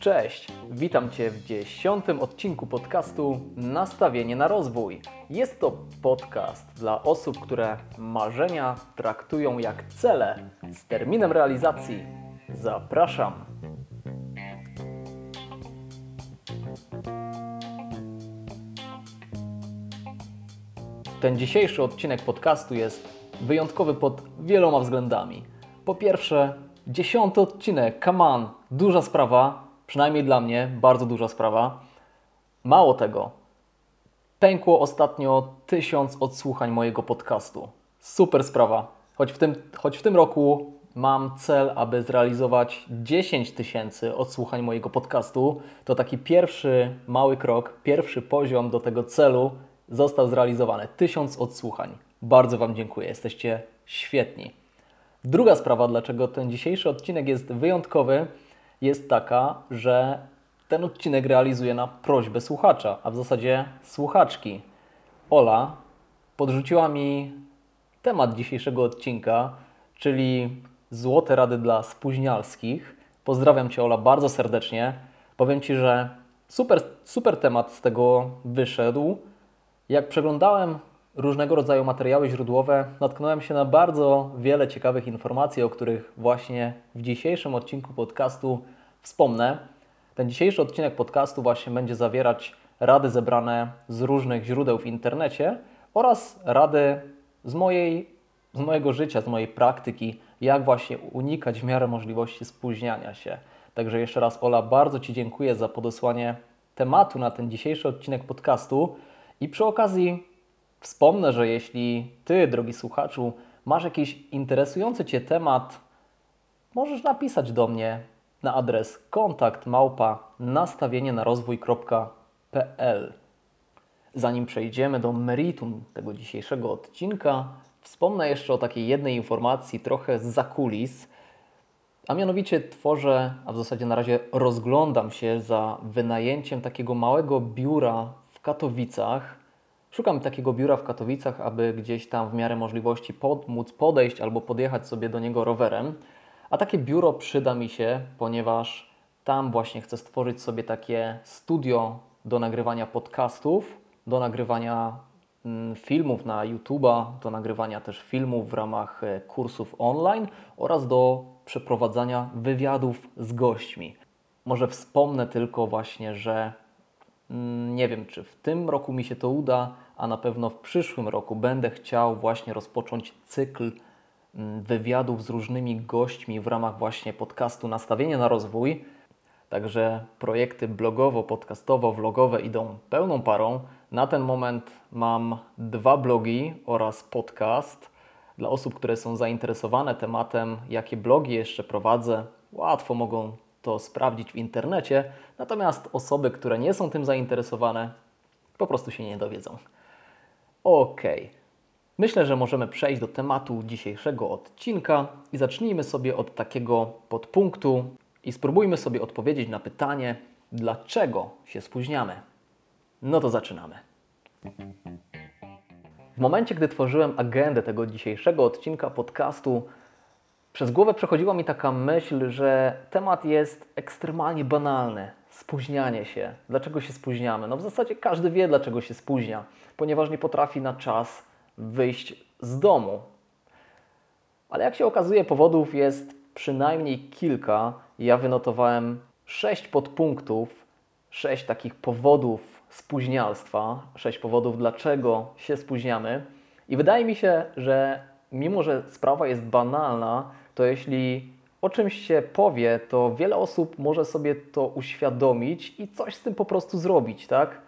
Cześć, witam Cię w dziesiątym odcinku podcastu Nastawienie na rozwój. Jest to podcast dla osób, które marzenia traktują jak cele z terminem realizacji. Zapraszam. Ten dzisiejszy odcinek podcastu jest wyjątkowy pod wieloma względami. Po pierwsze, dziesiąty odcinek, come on, duża sprawa, przynajmniej dla mnie, bardzo duża sprawa. Mało tego, pękło ostatnio tysiąc odsłuchań mojego podcastu. Super sprawa. Choć w tym, choć w tym roku mam cel, aby zrealizować 10 tysięcy odsłuchań mojego podcastu, to taki pierwszy mały krok, pierwszy poziom do tego celu został zrealizowany. Tysiąc odsłuchań. Bardzo Wam dziękuję, jesteście świetni. Druga sprawa, dlaczego ten dzisiejszy odcinek jest wyjątkowy, jest taka, że ten odcinek realizuję na prośbę słuchacza, a w zasadzie słuchaczki. Ola podrzuciła mi temat dzisiejszego odcinka, czyli złote rady dla spóźnialskich. Pozdrawiam Cię, Ola, bardzo serdecznie. Powiem Ci, że super, super temat z tego wyszedł. Jak przeglądałem różnego rodzaju materiały źródłowe, natknąłem się na bardzo wiele ciekawych informacji, o których właśnie w dzisiejszym odcinku podcastu wspomnę. Ten dzisiejszy odcinek podcastu właśnie będzie zawierać rady zebrane z różnych źródeł w internecie oraz rady z, mojej, z mojego życia, z mojej praktyki, jak właśnie unikać w miarę możliwości spóźniania się. Także jeszcze raz, Ola, bardzo Ci dziękuję za podesłanie tematu na ten dzisiejszy odcinek podcastu. I przy okazji wspomnę, że jeśli Ty, drogi słuchaczu, masz jakiś interesujący Cię temat, możesz napisać do mnie na adres kontakt małpa nastawienie na rozwój.pl. Zanim przejdziemy do meritum tego dzisiejszego odcinka, wspomnę jeszcze o takiej jednej informacji trochę z zakulis, a mianowicie tworzę, a w zasadzie na razie rozglądam się za wynajęciem takiego małego biura w Katowicach. Szukam takiego biura w Katowicach, aby gdzieś tam w miarę możliwości pod, móc podejść albo podjechać sobie do niego rowerem. A takie biuro przyda mi się, ponieważ tam właśnie chcę stworzyć sobie takie studio do nagrywania podcastów, do nagrywania mm, filmów na YouTube'a, do nagrywania też filmów w ramach e, kursów online oraz do przeprowadzania wywiadów z gośćmi. Może wspomnę tylko właśnie, że nie wiem, czy w tym roku mi się to uda, a na pewno w przyszłym roku będę chciał właśnie rozpocząć cykl mm, wywiadów z różnymi gośćmi w ramach właśnie podcastu Nastawienie na rozwój. Także projekty blogowo-podcastowo-vlogowe idą pełną parą. Na ten moment mam dwa blogi oraz podcast. Dla osób, które są zainteresowane tematem, jakie blogi jeszcze prowadzę, łatwo mogą to sprawdzić w internecie. Natomiast osoby, które nie są tym zainteresowane, po prostu się nie dowiedzą. Ok. Myślę, że możemy przejść do tematu dzisiejszego odcinka i zacznijmy sobie od takiego podpunktu i spróbujmy sobie odpowiedzieć na pytanie, dlaczego się spóźniamy. No to zaczynamy. W momencie, gdy tworzyłem agendę tego dzisiejszego odcinka podcastu, przez głowę przechodziła mi taka myśl, że temat jest ekstremalnie banalny. Spóźnianie się. Dlaczego się spóźniamy? No w zasadzie każdy wie, dlaczego się spóźnia, ponieważ nie potrafi na czas wyjść z domu. Ale jak się okazuje, powodów jest przynajmniej kilka. Ja wynotowałem sześć podpunktów, sześć takich powodów spóźnialstwa, sześć powodów, dlaczego się spóźniamy. I wydaje mi się, że mimo, że sprawa jest banalna, to jeśli o czymś się powie, to wiele osób może sobie to uświadomić i coś z tym po prostu zrobić, tak?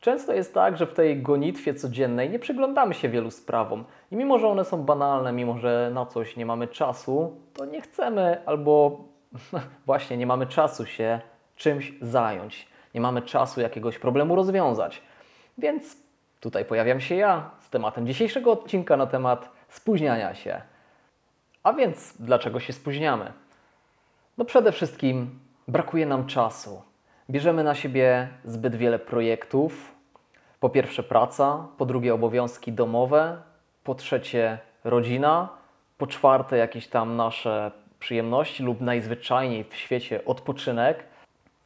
Często jest tak, że w tej gonitwie codziennej nie przyglądamy się wielu sprawom. I mimo, że one są banalne, mimo, że na coś nie mamy czasu, to nie chcemy albo właśnie nie mamy czasu się czymś zająć. Nie mamy czasu jakiegoś problemu rozwiązać. Więc tutaj pojawiam się ja z tematem dzisiejszego odcinka na temat spóźniania się. A więc dlaczego się spóźniamy? No przede wszystkim brakuje nam czasu. Bierzemy na siebie zbyt wiele projektów. Po pierwsze praca, po drugie obowiązki domowe, po trzecie rodzina, po czwarte jakieś tam nasze przyjemności lub najzwyczajniej w świecie odpoczynek.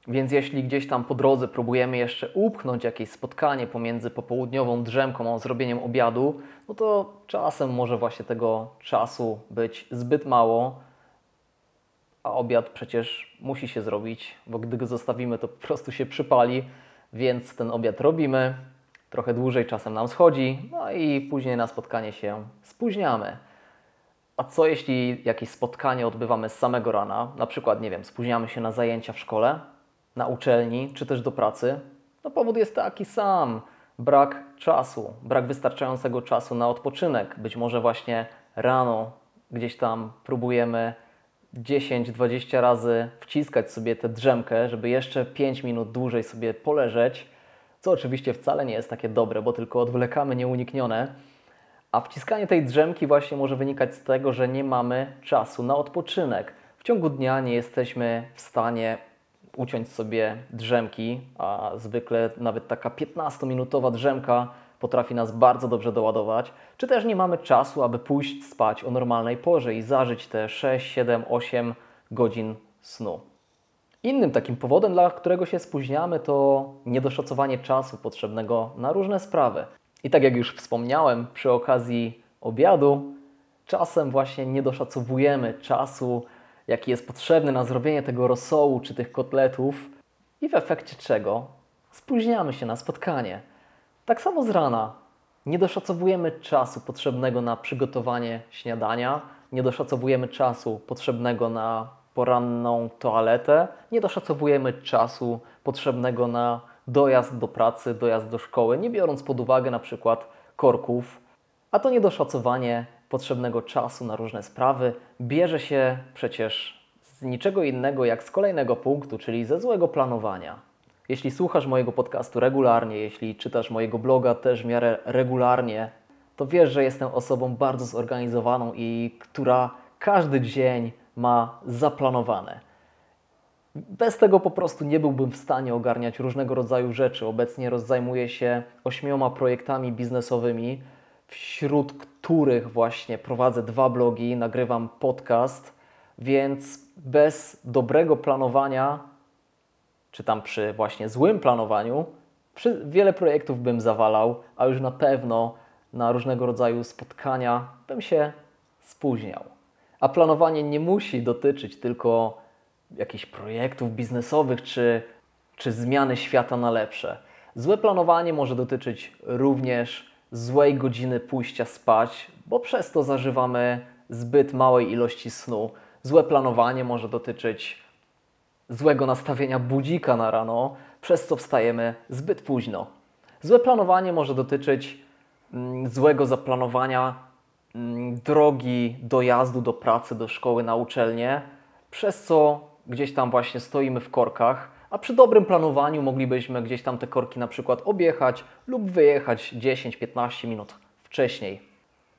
Więc jeśli gdzieś tam po drodze próbujemy jeszcze upchnąć jakieś spotkanie pomiędzy popołudniową drzemką a zrobieniem obiadu, no to czasem może właśnie tego czasu być zbyt mało, a obiad przecież musi się zrobić, bo gdy go zostawimy, to po prostu się przypali, więc ten obiad robimy, trochę dłużej czasem nam schodzi, no i później na spotkanie się spóźniamy. A co jeśli jakieś spotkanie odbywamy z samego rana, na przykład, nie wiem, spóźniamy się na zajęcia w szkole, na uczelni, czy też do pracy? No powód jest taki sam. Brak czasu, brak wystarczającego czasu na odpoczynek. Być może właśnie rano gdzieś tam próbujemy 10-20 razy wciskać sobie tę drzemkę, żeby jeszcze 5 minut dłużej sobie poleżeć, co oczywiście wcale nie jest takie dobre, bo tylko odwlekamy nieuniknione. A wciskanie tej drzemki właśnie może wynikać z tego, że nie mamy czasu na odpoczynek. W ciągu dnia nie jesteśmy w stanie uciąć sobie drzemki, a zwykle nawet taka 15-minutowa drzemka potrafi nas bardzo dobrze doładować, czy też nie mamy czasu, aby pójść spać o normalnej porze i zażyć te 6, 7, 8 godzin snu. Innym takim powodem, dla którego się spóźniamy, to niedoszacowanie czasu potrzebnego na różne sprawy. I tak jak już wspomniałem przy okazji obiadu, czasem właśnie nie doszacowujemy czasu, jaki jest potrzebny na zrobienie tego rosołu czy tych kotletów, i w efekcie czego spóźniamy się na spotkanie. Tak samo z rana. Nie doszacowujemy czasu potrzebnego na przygotowanie śniadania, nie doszacowujemy czasu potrzebnego na poranną toaletę, nie doszacowujemy czasu potrzebnego na dojazd do pracy, dojazd do szkoły, nie biorąc pod uwagę na przykład korków, a to niedoszacowanie potrzebnego czasu na różne sprawy bierze się przecież z niczego innego jak z kolejnego punktu, czyli ze złego planowania. Jeśli słuchasz mojego podcastu regularnie, jeśli czytasz mojego bloga też w miarę regularnie, to wiesz, że jestem osobą bardzo zorganizowaną i która każdy dzień ma zaplanowane. Bez tego po prostu nie byłbym w stanie ogarniać różnego rodzaju rzeczy. Obecnie zajmuję się ośmioma projektami biznesowymi, wśród których właśnie prowadzę dwa blogi, nagrywam podcast, więc bez dobrego planowania, czy tam przy właśnie złym planowaniu, wiele projektów bym zawalał, a już na pewno na różnego rodzaju spotkania bym się spóźniał. A planowanie nie musi dotyczyć tylko jakichś projektów biznesowych czy, czy zmiany świata na lepsze. Złe planowanie może dotyczyć również złej godziny pójścia spać, bo przez to zażywamy zbyt małej ilości snu. Złe planowanie może dotyczyć złego nastawienia budzika na rano, przez co wstajemy zbyt późno. Złe planowanie może dotyczyć mm, złego zaplanowania mm, drogi dojazdu do pracy, do szkoły, na uczelnię, przez co gdzieś tam właśnie stoimy w korkach, a przy dobrym planowaniu moglibyśmy gdzieś tam te korki na przykład objechać lub wyjechać 10-15 minut wcześniej.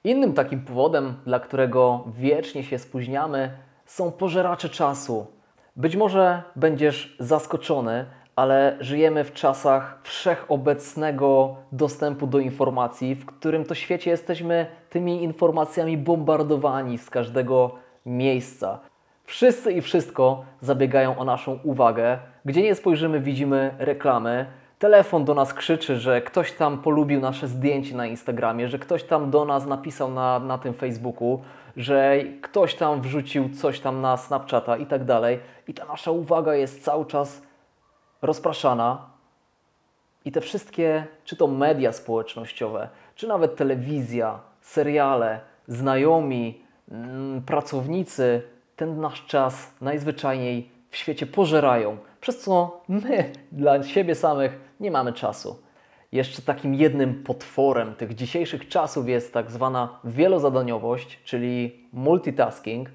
Innym takim powodem, dla którego wiecznie się spóźniamy, są pożeracze czasu. Być może będziesz zaskoczony, ale żyjemy w czasach wszechobecnego dostępu do informacji, w którym to świecie jesteśmy tymi informacjami bombardowani z każdego miejsca. Wszyscy i wszystko zabiegają o naszą uwagę. Gdzie nie spojrzymy, widzimy reklamy. Telefon do nas krzyczy, że ktoś tam polubił nasze zdjęcie na Instagramie, że ktoś tam do nas napisał na, na tym Facebooku, że ktoś tam wrzucił coś tam na Snapchata i tak dalej. I ta nasza uwaga jest cały czas rozpraszana. I te wszystkie, czy to media społecznościowe, czy nawet telewizja, seriale, znajomi, mm, pracownicy, ten nasz czas najzwyczajniej w świecie pożerają, przez co my dla siebie samych nie mamy czasu. Jeszcze takim jednym potworem tych dzisiejszych czasów jest tak zwana wielozadaniowość, czyli multitasking,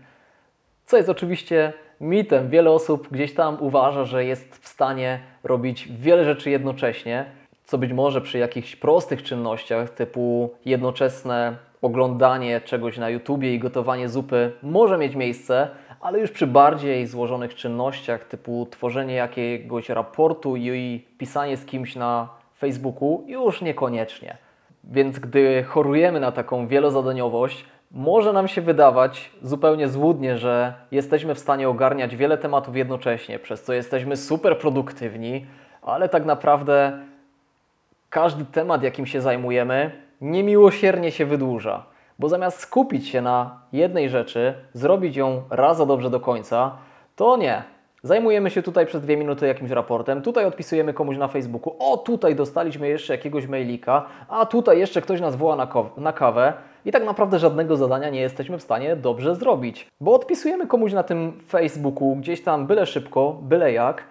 co jest oczywiście mitem. Wiele osób gdzieś tam uważa, że jest w stanie robić wiele rzeczy jednocześnie, co być może przy jakichś prostych czynnościach typu jednoczesne oglądanie czegoś na YouTubie i gotowanie zupy może mieć miejsce, ale już przy bardziej złożonych czynnościach typu tworzenie jakiegoś raportu i pisanie z kimś na Facebooku już niekoniecznie. Więc gdy chorujemy na taką wielozadaniowość, Może nam się wydawać zupełnie złudnie, że jesteśmy w stanie ogarniać wiele tematów jednocześnie, przez co jesteśmy super produktywni, ale tak naprawdę każdy temat, jakim się zajmujemy, niemiłosiernie się wydłuża. Bo zamiast skupić się na jednej rzeczy, zrobić ją raz a dobrze do końca, to nie. Zajmujemy się tutaj przez dwie minuty jakimś raportem, tutaj odpisujemy komuś na Facebooku, o tutaj dostaliśmy jeszcze jakiegoś mailika, a tutaj jeszcze ktoś nas woła na, na kawę i tak naprawdę żadnego zadania nie jesteśmy w stanie dobrze zrobić, bo odpisujemy komuś na tym Facebooku gdzieś tam byle szybko, byle jak.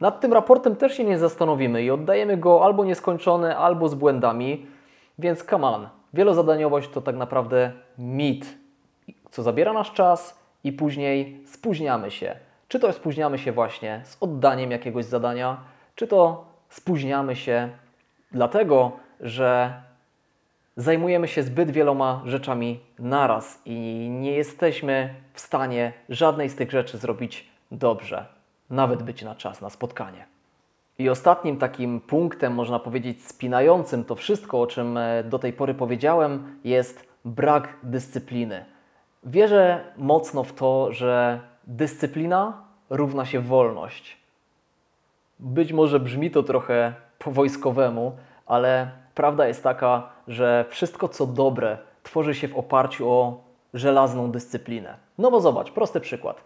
Nad tym raportem też się nie zastanowimy i oddajemy go albo nieskończony, albo z błędami, więc come on. Wielozadaniowość to tak naprawdę mit, co zabiera nasz czas i później spóźniamy się. Czy to spóźniamy się właśnie z oddaniem jakiegoś zadania, czy to spóźniamy się dlatego, że zajmujemy się zbyt wieloma rzeczami naraz i nie jesteśmy w stanie żadnej z tych rzeczy zrobić dobrze, nawet być na czas na spotkanie. I ostatnim takim punktem, można powiedzieć, spinającym to wszystko, o czym e, do tej pory powiedziałem, jest brak dyscypliny. Wierzę mocno w to, że dyscyplina równa się wolność. Być może brzmi to trochę po wojskowemu, ale prawda jest taka, że wszystko co dobre tworzy się w oparciu o żelazną dyscyplinę. No bo zobacz, prosty przykład.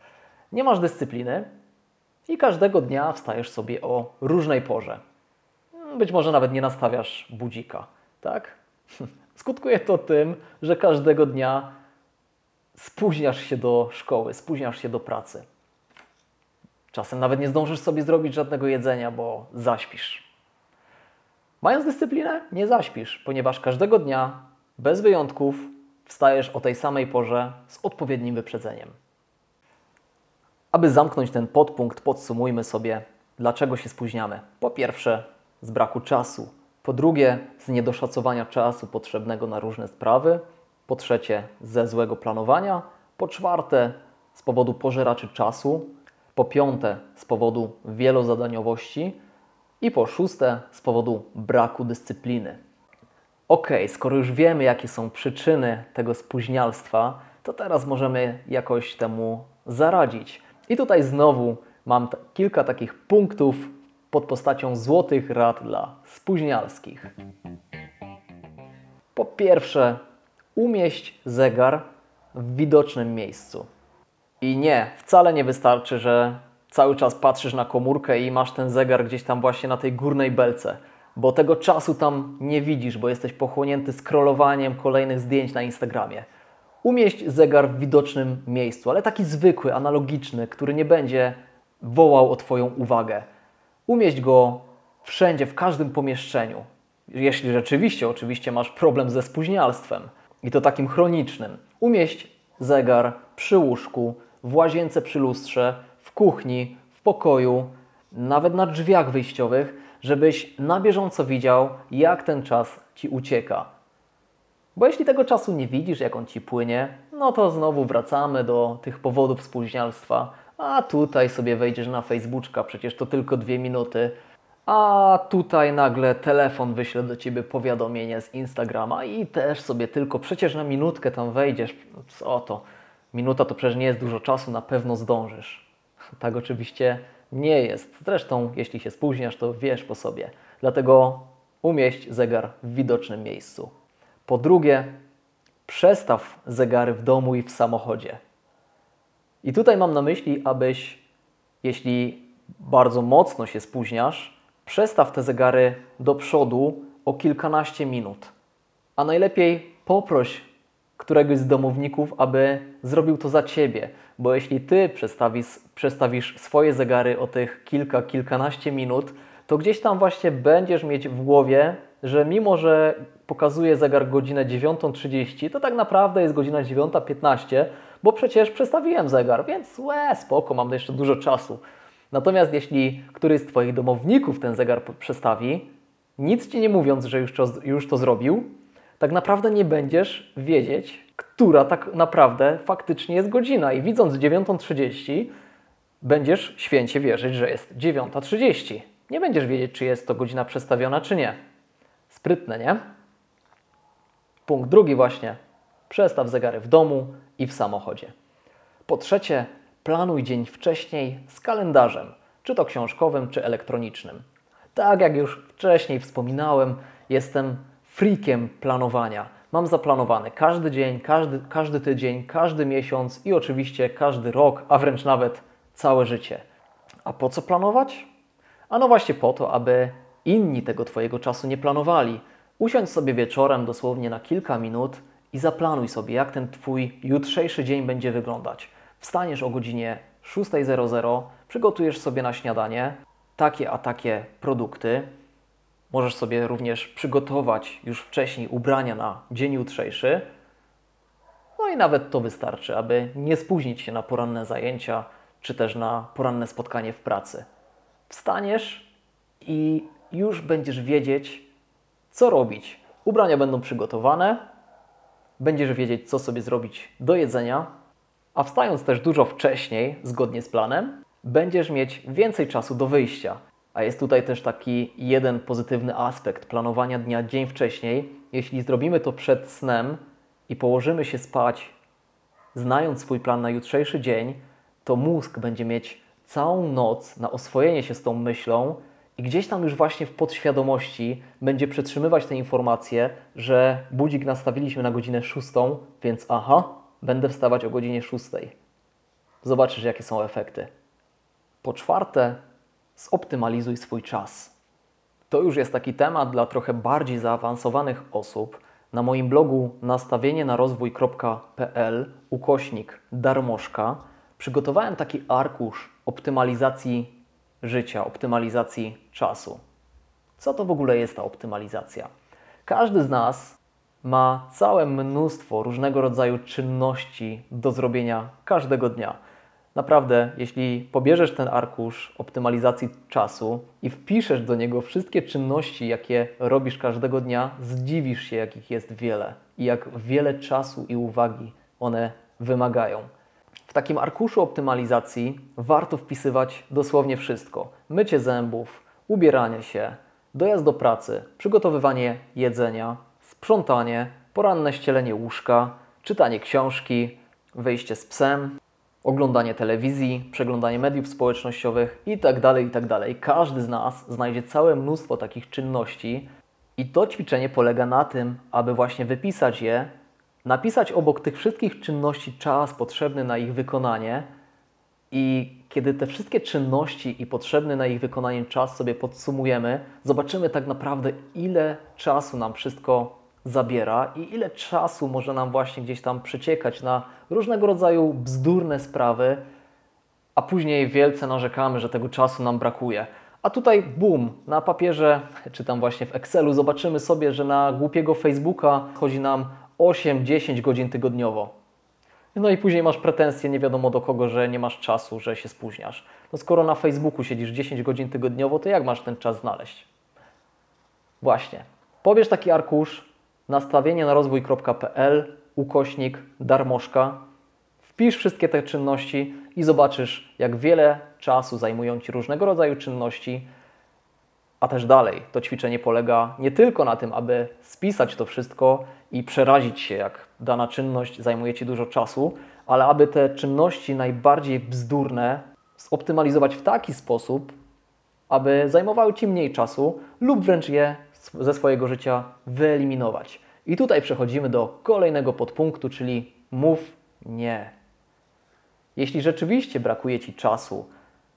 Nie masz dyscypliny i każdego dnia wstajesz sobie o różnej porze. Być może nawet nie nastawiasz budzika, tak? Skutkuje to tym, że każdego dnia spóźniasz się do szkoły, spóźniasz się do pracy. Czasem nawet nie zdążysz sobie zrobić żadnego jedzenia, bo zaśpisz. Mając dyscyplinę, nie zaśpisz, ponieważ każdego dnia, bez wyjątków, wstajesz o tej samej porze z odpowiednim wyprzedzeniem. Aby zamknąć ten podpunkt, podsumujmy sobie, dlaczego się spóźniamy. Po pierwsze, z braku czasu. Po drugie, z niedoszacowania czasu potrzebnego na różne sprawy. Po trzecie, ze złego planowania. Po czwarte, z powodu pożeraczy czasu. Po piąte, z powodu wielozadaniowości. I po szóste, z powodu braku dyscypliny. Ok, skoro już wiemy, jakie są przyczyny tego spóźnialstwa, to teraz możemy jakoś temu zaradzić. I tutaj znowu mam kilka takich punktów pod postacią złotych rad dla spóźnialskich. Po pierwsze, umieść zegar w widocznym miejscu. I nie, wcale nie wystarczy, że cały czas patrzysz na komórkę i masz ten zegar gdzieś tam właśnie na tej górnej belce, bo tego czasu tam nie widzisz, bo jesteś pochłonięty scrollowaniem kolejnych zdjęć na Instagramie. Umieść zegar w widocznym miejscu, ale taki zwykły, analogiczny, który nie będzie wołał o Twoją uwagę. Umieść go wszędzie, w każdym pomieszczeniu. Jeśli rzeczywiście, oczywiście masz problem ze spóźnialstwem i to takim chronicznym. Umieść zegar przy łóżku, w łazience przy lustrze, w kuchni, w pokoju, nawet na drzwiach wyjściowych, żebyś na bieżąco widział, jak ten czas Ci ucieka. Bo jeśli tego czasu nie widzisz, jak on ci płynie, no to znowu wracamy do tych powodów spóźnialstwa. A tutaj sobie wejdziesz na Facebooka, przecież to tylko dwie minuty. A tutaj nagle telefon wyśle do ciebie powiadomienie z Instagrama i też sobie tylko przecież na minutkę tam wejdziesz. Co to? Minuta to przecież nie jest dużo czasu, na pewno zdążysz. Tak oczywiście nie jest. Zresztą, jeśli się spóźniasz, to wiesz po sobie. Dlatego umieść zegar w widocznym miejscu. Po drugie, przestaw zegary w domu i w samochodzie. I tutaj mam na myśli, abyś, jeśli bardzo mocno się spóźniasz, przestaw te zegary do przodu o kilkanaście minut. A najlepiej poproś któregoś z domowników, aby zrobił to za ciebie, bo jeśli ty przestawisz, przestawisz swoje zegary o tych kilka, kilkanaście minut, to gdzieś tam właśnie będziesz mieć w głowie, że mimo, że pokazuje zegar godzinę 9.30, to tak naprawdę jest godzina 9.15, bo przecież przestawiłem zegar, więc łe, spoko, mam jeszcze dużo czasu. Natomiast jeśli któryś z Twoich domowników ten zegar przestawi, nic Ci nie mówiąc, że już to, już to zrobił, tak naprawdę nie będziesz wiedzieć, która tak naprawdę faktycznie jest godzina. I widząc 9.30, będziesz święcie wierzyć, że jest 9.30. Nie będziesz wiedzieć, czy jest to godzina przestawiona, czy nie. Sprytne, nie? Punkt drugi właśnie. przestaw zegary w domu i w samochodzie. Po trzecie, planuj dzień wcześniej z kalendarzem, czy to książkowym, czy elektronicznym. Tak jak już wcześniej wspominałem, jestem freakiem planowania. Mam zaplanowany każdy dzień, każdy, każdy tydzień, każdy miesiąc i oczywiście każdy rok, a wręcz nawet całe życie. A po co planować? A no właśnie po to, aby inni tego Twojego czasu nie planowali. Usiądź sobie wieczorem dosłownie na kilka minut i zaplanuj sobie, jak ten Twój jutrzejszy dzień będzie wyglądać. Wstaniesz o godzinie 6.00, przygotujesz sobie na śniadanie takie a takie produkty. Możesz sobie również przygotować już wcześniej ubrania na dzień jutrzejszy. No i nawet to wystarczy, aby nie spóźnić się na poranne zajęcia czy też na poranne spotkanie w pracy. Wstaniesz i już będziesz wiedzieć, co robić. Ubrania będą przygotowane, będziesz wiedzieć, co sobie zrobić do jedzenia, a wstając też dużo wcześniej, zgodnie z planem, będziesz mieć więcej czasu do wyjścia. A jest tutaj też taki jeden pozytywny aspekt planowania dnia dzień wcześniej. Jeśli zrobimy to przed snem i położymy się spać, znając swój plan na jutrzejszy dzień, to mózg będzie mieć całą noc na oswojenie się z tą myślą i gdzieś tam już właśnie w podświadomości będzie przetrzymywać te informacje, że budzik nastawiliśmy na godzinę 6, więc aha, będę wstawać o godzinie 6. Zobaczysz, jakie są efekty. Po czwarte, zoptymalizuj swój czas. To już jest taki temat dla trochę bardziej zaawansowanych osób. Na moim blogu nastawienie na rozwój.pl ukośnik darmożka przygotowałem taki arkusz optymalizacji życia, optymalizacji czasu. Co to w ogóle jest ta optymalizacja? Każdy z nas ma całe mnóstwo różnego rodzaju czynności do zrobienia każdego dnia. Naprawdę, jeśli pobierzesz ten arkusz optymalizacji czasu i wpiszesz do niego wszystkie czynności, jakie robisz każdego dnia, zdziwisz się, jakich jest wiele i jak wiele czasu i uwagi one wymagają. W takim arkuszu optymalizacji warto wpisywać dosłownie wszystko: mycie zębów, ubieranie się, dojazd do pracy, przygotowywanie jedzenia, sprzątanie, poranne ścielenie łóżka, czytanie książki, wyjście z psem, oglądanie telewizji, przeglądanie mediów społecznościowych itd., tak itd. Tak Każdy z nas znajdzie całe mnóstwo takich czynności i to ćwiczenie polega na tym, aby właśnie wypisać je napisać obok tych wszystkich czynności czas potrzebny na ich wykonanie i kiedy te wszystkie czynności i potrzebny na ich wykonanie czas sobie podsumujemy, zobaczymy tak naprawdę, ile czasu nam wszystko zabiera i ile czasu może nam właśnie gdzieś tam przeciekać na różnego rodzaju bzdurne sprawy, a później wielce narzekamy, że tego czasu nam brakuje. A tutaj boom, na papierze, czy tam właśnie w Excelu zobaczymy sobie, że na głupiego Facebooka chodzi nam 8-10 godzin tygodniowo. No i później masz pretensje nie wiadomo do kogo, że nie masz czasu, że się spóźniasz. No skoro na Facebooku siedzisz 10 godzin tygodniowo, to jak masz ten czas znaleźć? Właśnie. Pobierz taki arkusz, nastawienie na rozwój.pl, ukośnik, darmożka. Wpisz wszystkie te czynności i zobaczysz, jak wiele czasu zajmują Ci różnego rodzaju czynności, a też dalej. To ćwiczenie polega nie tylko na tym, aby spisać to wszystko i przerazić się, jak dana czynność zajmuje Ci dużo czasu, ale aby te czynności najbardziej bzdurne zoptymalizować w taki sposób, aby zajmowały Ci mniej czasu lub wręcz je ze swojego życia wyeliminować. I tutaj przechodzimy do kolejnego podpunktu, czyli mów nie. Jeśli rzeczywiście brakuje Ci czasu,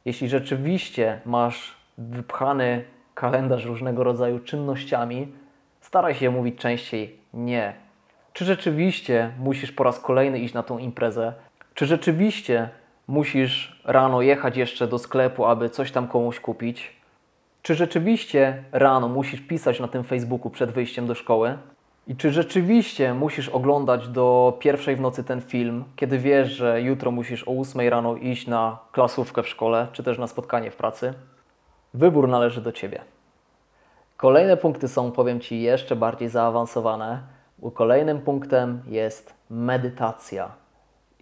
jeśli rzeczywiście masz wypchany kalendarz różnego rodzaju czynnościami, staraj się mówić częściej nie. Czy rzeczywiście musisz po raz kolejny iść na tą imprezę? Czy rzeczywiście musisz rano jechać jeszcze do sklepu, aby coś tam komuś kupić? Czy rzeczywiście rano musisz pisać na tym Facebooku przed wyjściem do szkoły? I czy rzeczywiście musisz oglądać do pierwszej w nocy ten film, kiedy wiesz, że jutro musisz o 8 rano iść na klasówkę w szkole, czy też na spotkanie w pracy? Wybór należy do Ciebie. Kolejne punkty są, powiem Ci, jeszcze bardziej zaawansowane. Kolejnym punktem jest medytacja.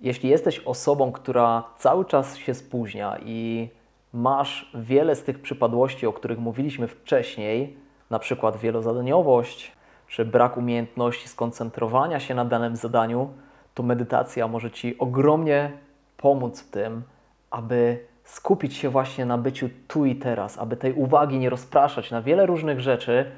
Jeśli jesteś osobą, która cały czas się spóźnia i masz wiele z tych przypadłości, o których mówiliśmy wcześniej, na przykład wielozadaniowość, czy brak umiejętności skoncentrowania się na danym zadaniu, to medytacja może Ci ogromnie pomóc w tym, aby skupić się właśnie na byciu tu i teraz, aby tej uwagi nie rozpraszać na wiele różnych rzeczy,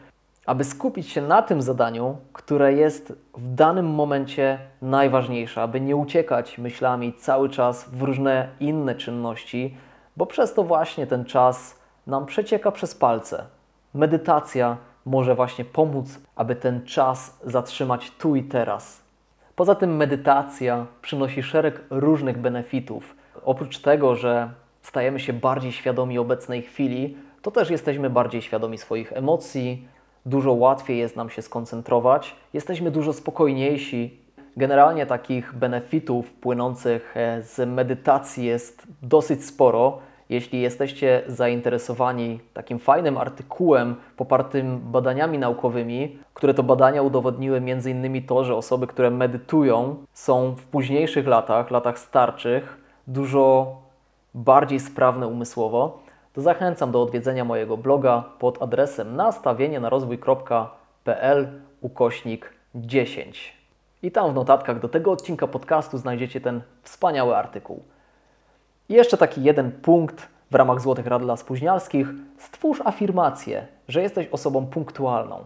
aby skupić się na tym zadaniu, które jest w danym momencie najważniejsze, aby nie uciekać myślami cały czas w różne inne czynności, bo przez to właśnie ten czas nam przecieka przez palce. Medytacja może właśnie pomóc, aby ten czas zatrzymać tu i teraz. Poza tym medytacja przynosi szereg różnych benefitów. Oprócz tego, że stajemy się bardziej świadomi obecnej chwili, to też jesteśmy bardziej świadomi swoich emocji, dużo łatwiej jest nam się skoncentrować, jesteśmy dużo spokojniejsi. Generalnie takich benefitów płynących e, z medytacji jest dosyć sporo. Jeśli jesteście zainteresowani takim fajnym artykułem popartym badaniami naukowymi, które to badania udowodniły m.in. to, że osoby, które medytują, są w późniejszych latach, latach starczych, dużo bardziej sprawne umysłowo, to zachęcam do odwiedzenia mojego bloga pod adresem nastawienie na rozwój.pl ukośnik 10. I tam w notatkach do tego odcinka podcastu znajdziecie ten wspaniały artykuł. I jeszcze taki jeden punkt w ramach Złotych Rad dla Spóźnialskich. Stwórz afirmację, że jesteś osobą punktualną.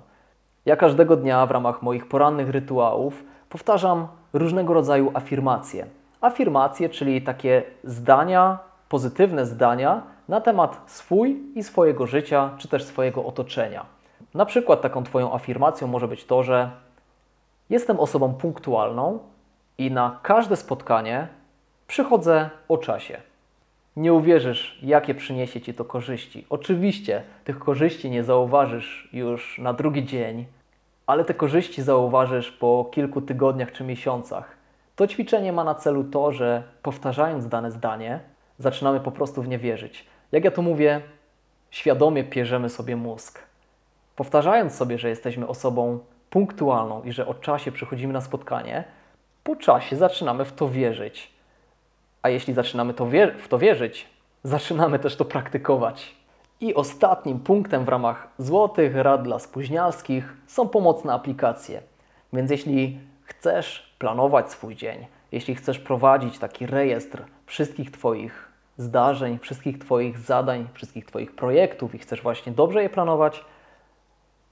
Ja każdego dnia w ramach moich porannych rytuałów powtarzam różnego rodzaju afirmacje. Afirmacje, czyli takie zdania, pozytywne zdania na temat swój i swojego życia, czy też swojego otoczenia. Na przykład taką Twoją afirmacją może być to, że jestem osobą punktualną i na każde spotkanie przychodzę o czasie. Nie uwierzysz, jakie przyniesie Ci to korzyści. Oczywiście tych korzyści nie zauważysz już na drugi dzień, ale te korzyści zauważysz po kilku tygodniach czy miesiącach. To ćwiczenie ma na celu to, że powtarzając dane zdanie, zaczynamy po prostu w nie wierzyć. Jak ja to mówię, świadomie pierzemy sobie mózg. Powtarzając sobie, że jesteśmy osobą punktualną i że o czasie przychodzimy na spotkanie, po czasie zaczynamy w to wierzyć. A jeśli zaczynamy to w to wierzyć, zaczynamy też to praktykować. I ostatnim punktem w ramach złotych rad dla spóźnialskich są pomocne aplikacje. Więc jeśli chcesz planować swój dzień, jeśli chcesz prowadzić taki rejestr wszystkich Twoich zdarzeń, wszystkich Twoich zadań, wszystkich Twoich projektów i chcesz właśnie dobrze je planować,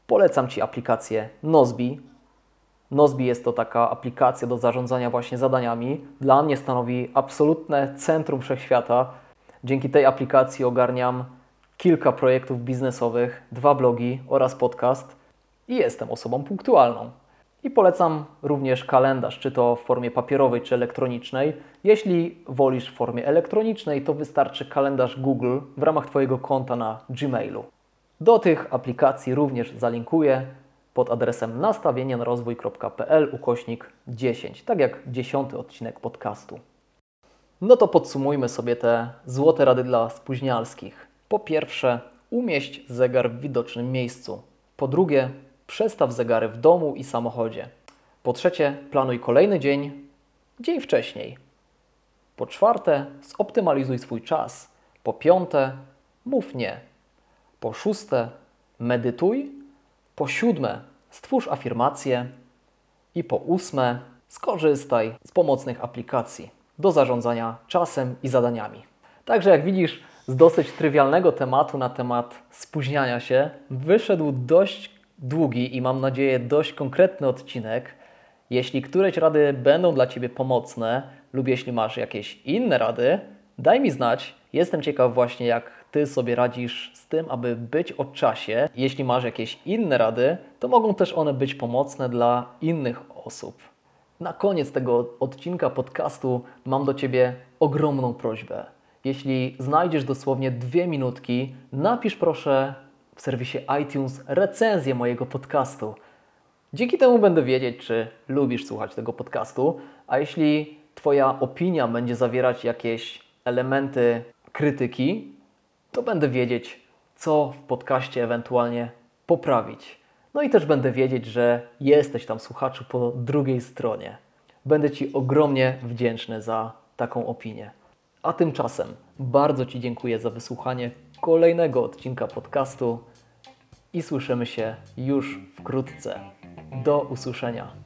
polecam Ci aplikację Nozbi. Nozbi jest to taka aplikacja do zarządzania właśnie zadaniami. Dla mnie stanowi absolutne centrum wszechświata. Dzięki tej aplikacji ogarniam kilka projektów biznesowych, dwa blogi oraz podcast i jestem osobą punktualną. I polecam również kalendarz, czy to w formie papierowej, czy elektronicznej. Jeśli wolisz w formie elektronicznej, to wystarczy kalendarz Google w ramach Twojego konta na Gmailu. Do tych aplikacji również zalinkuję pod adresem nastawienie na rozwój.pl ukośnik 10, tak jak dziesiąty odcinek podcastu. No to podsumujmy sobie te złote rady dla spóźnialskich. Po pierwsze, umieść zegar w widocznym miejscu. Po drugie, Przestaw zegary w domu i samochodzie. Po trzecie, planuj kolejny dzień, dzień wcześniej. Po czwarte, zoptymalizuj swój czas. Po piąte, mów nie. Po szóste, medytuj. Po siódme, stwórz afirmacje. I po ósme, skorzystaj z pomocnych aplikacji do zarządzania czasem i zadaniami. Także jak widzisz, z dosyć trywialnego tematu na temat spóźniania się wyszedł dość długi i mam nadzieję dość konkretny odcinek. Jeśli któreś rady będą dla Ciebie pomocne lub jeśli masz jakieś inne rady, daj mi znać. Jestem ciekaw właśnie jak Ty sobie radzisz z tym, aby być o czasie. Jeśli masz jakieś inne rady, to mogą też one być pomocne dla innych osób. Na koniec tego odcinka podcastu mam do Ciebie ogromną prośbę. Jeśli znajdziesz dosłownie dwie minutki, napisz proszę w serwisie iTunes recenzję mojego podcastu. Dzięki temu będę wiedzieć, czy lubisz słuchać tego podcastu, a jeśli Twoja opinia będzie zawierać jakieś elementy krytyki, to będę wiedzieć, co w podcaście ewentualnie poprawić. No i też będę wiedzieć, że jesteś tam słuchaczu po drugiej stronie. Będę Ci ogromnie wdzięczny za taką opinię. A tymczasem bardzo Ci dziękuję za wysłuchanie kolejnego odcinka podcastu i słyszymy się już wkrótce. Do usłyszenia.